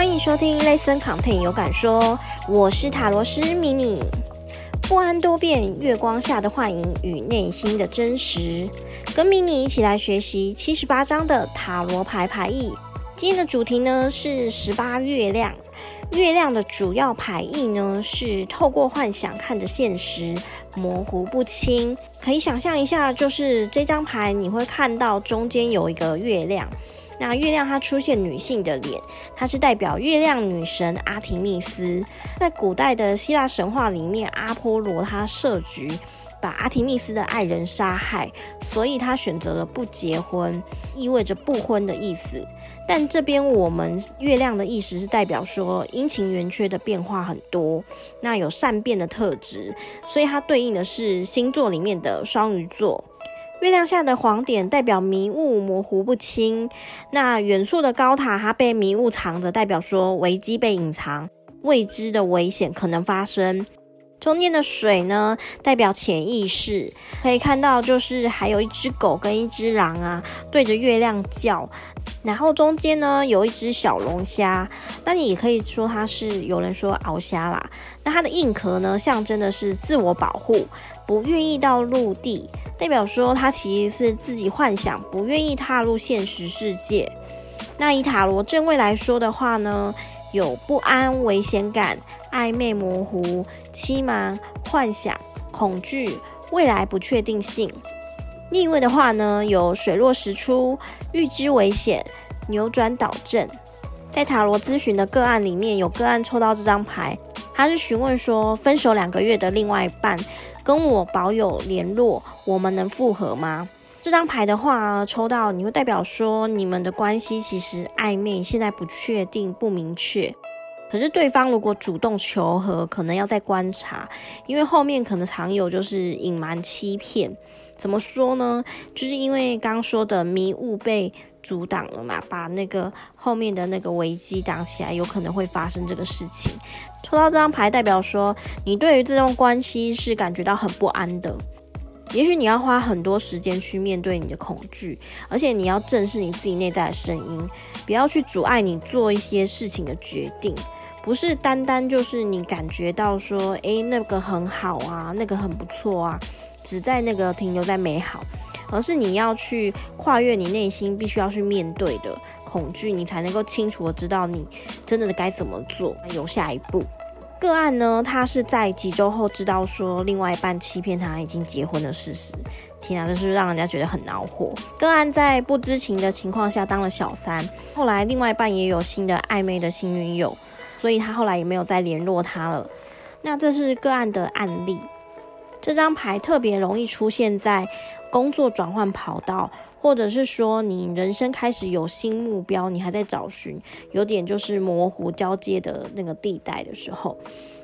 欢迎收听《ListenContent 有感说》，我是塔罗师迷你。不安多变，月光下的幻影与内心的真实，跟迷你一起来学习七十八张的塔罗牌牌意。今天的主题呢是十八月亮。月亮的主要牌意呢是透过幻想看着现实，模糊不清。可以想象一下，就是这张牌你会看到中间有一个月亮。那月亮它出现女性的脸，它是代表月亮女神阿提密斯。在古代的希腊神话里面，阿波罗他设局把阿提密斯的爱人杀害，所以他选择了不结婚，意味着不婚的意思。但这边我们月亮的意思是代表说阴晴圆缺的变化很多，那有善变的特质，所以它对应的是星座里面的双鱼座。月亮下的黄点代表迷雾模糊不清，那远处的高塔它被迷雾藏着，代表说危机被隐藏，未知的危险可能发生。中间的水呢，代表潜意识，可以看到就是还有一只狗跟一只狼啊，对着月亮叫。然后中间呢有一只小龙虾，那你也可以说它是有人说鳌虾啦。那它的硬壳呢，象征的是自我保护，不愿意到陆地。代表说他其实是自己幻想，不愿意踏入现实世界。那以塔罗正位来说的话呢，有不安、危险感、暧昧、模糊、欺瞒、幻想、恐惧、未来不确定性。逆位的话呢，有水落石出、预知危险、扭转导正。在塔罗咨询的个案里面，有个案抽到这张牌，他是询问说，分手两个月的另外一半。跟我保有联络，我们能复合吗？这张牌的话，抽到你会代表说你们的关系其实暧昧，现在不确定、不明确。可是对方如果主动求和，可能要再观察，因为后面可能常有就是隐瞒、欺骗。怎么说呢？就是因为刚刚说的迷雾被阻挡了嘛，把那个后面的那个危机挡起来，有可能会发生这个事情。抽到这张牌，代表说你对于这段关系是感觉到很不安的。也许你要花很多时间去面对你的恐惧，而且你要正视你自己内在的声音，不要去阻碍你做一些事情的决定。不是单单就是你感觉到说，诶，那个很好啊，那个很不错啊，只在那个停留在美好，而是你要去跨越你内心必须要去面对的恐惧，你才能够清楚的知道你真的该怎么做，有下一步。个案呢，他是在几周后知道说另外一半欺骗他已经结婚的事实，天啊，这是不是让人家觉得很恼火？个案在不知情的情况下当了小三，后来另外一半也有新的暧昧的新女友。所以他后来也没有再联络他了。那这是个案的案例。这张牌特别容易出现在工作转换跑道，或者是说你人生开始有新目标，你还在找寻，有点就是模糊交接的那个地带的时候。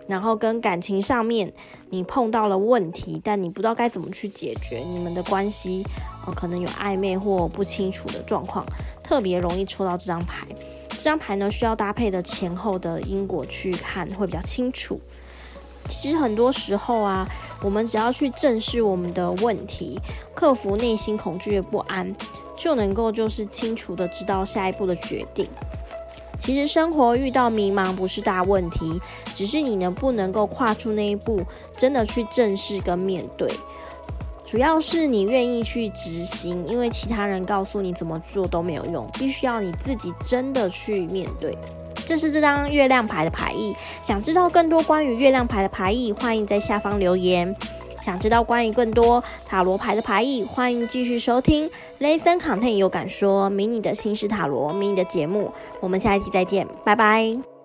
然后跟感情上面你碰到了问题，但你不知道该怎么去解决，你们的关系呃可能有暧昧或不清楚的状况，特别容易抽到这张牌。这张牌呢，需要搭配的前后的因果去看，会比较清楚。其实很多时候啊，我们只要去正视我们的问题，克服内心恐惧的不安，就能够就是清楚的知道下一步的决定。其实生活遇到迷茫不是大问题，只是你能不能够跨出那一步，真的去正视跟面对。主要是你愿意去执行，因为其他人告诉你怎么做都没有用，必须要你自己真的去面对。这是这张月亮牌的牌意。想知道更多关于月亮牌的牌意，欢迎在下方留言。想知道关于更多塔罗牌的牌意，欢迎继续收听 ListenContent 有感说迷你的新式塔罗迷你的节目。我们下一期再见，拜拜。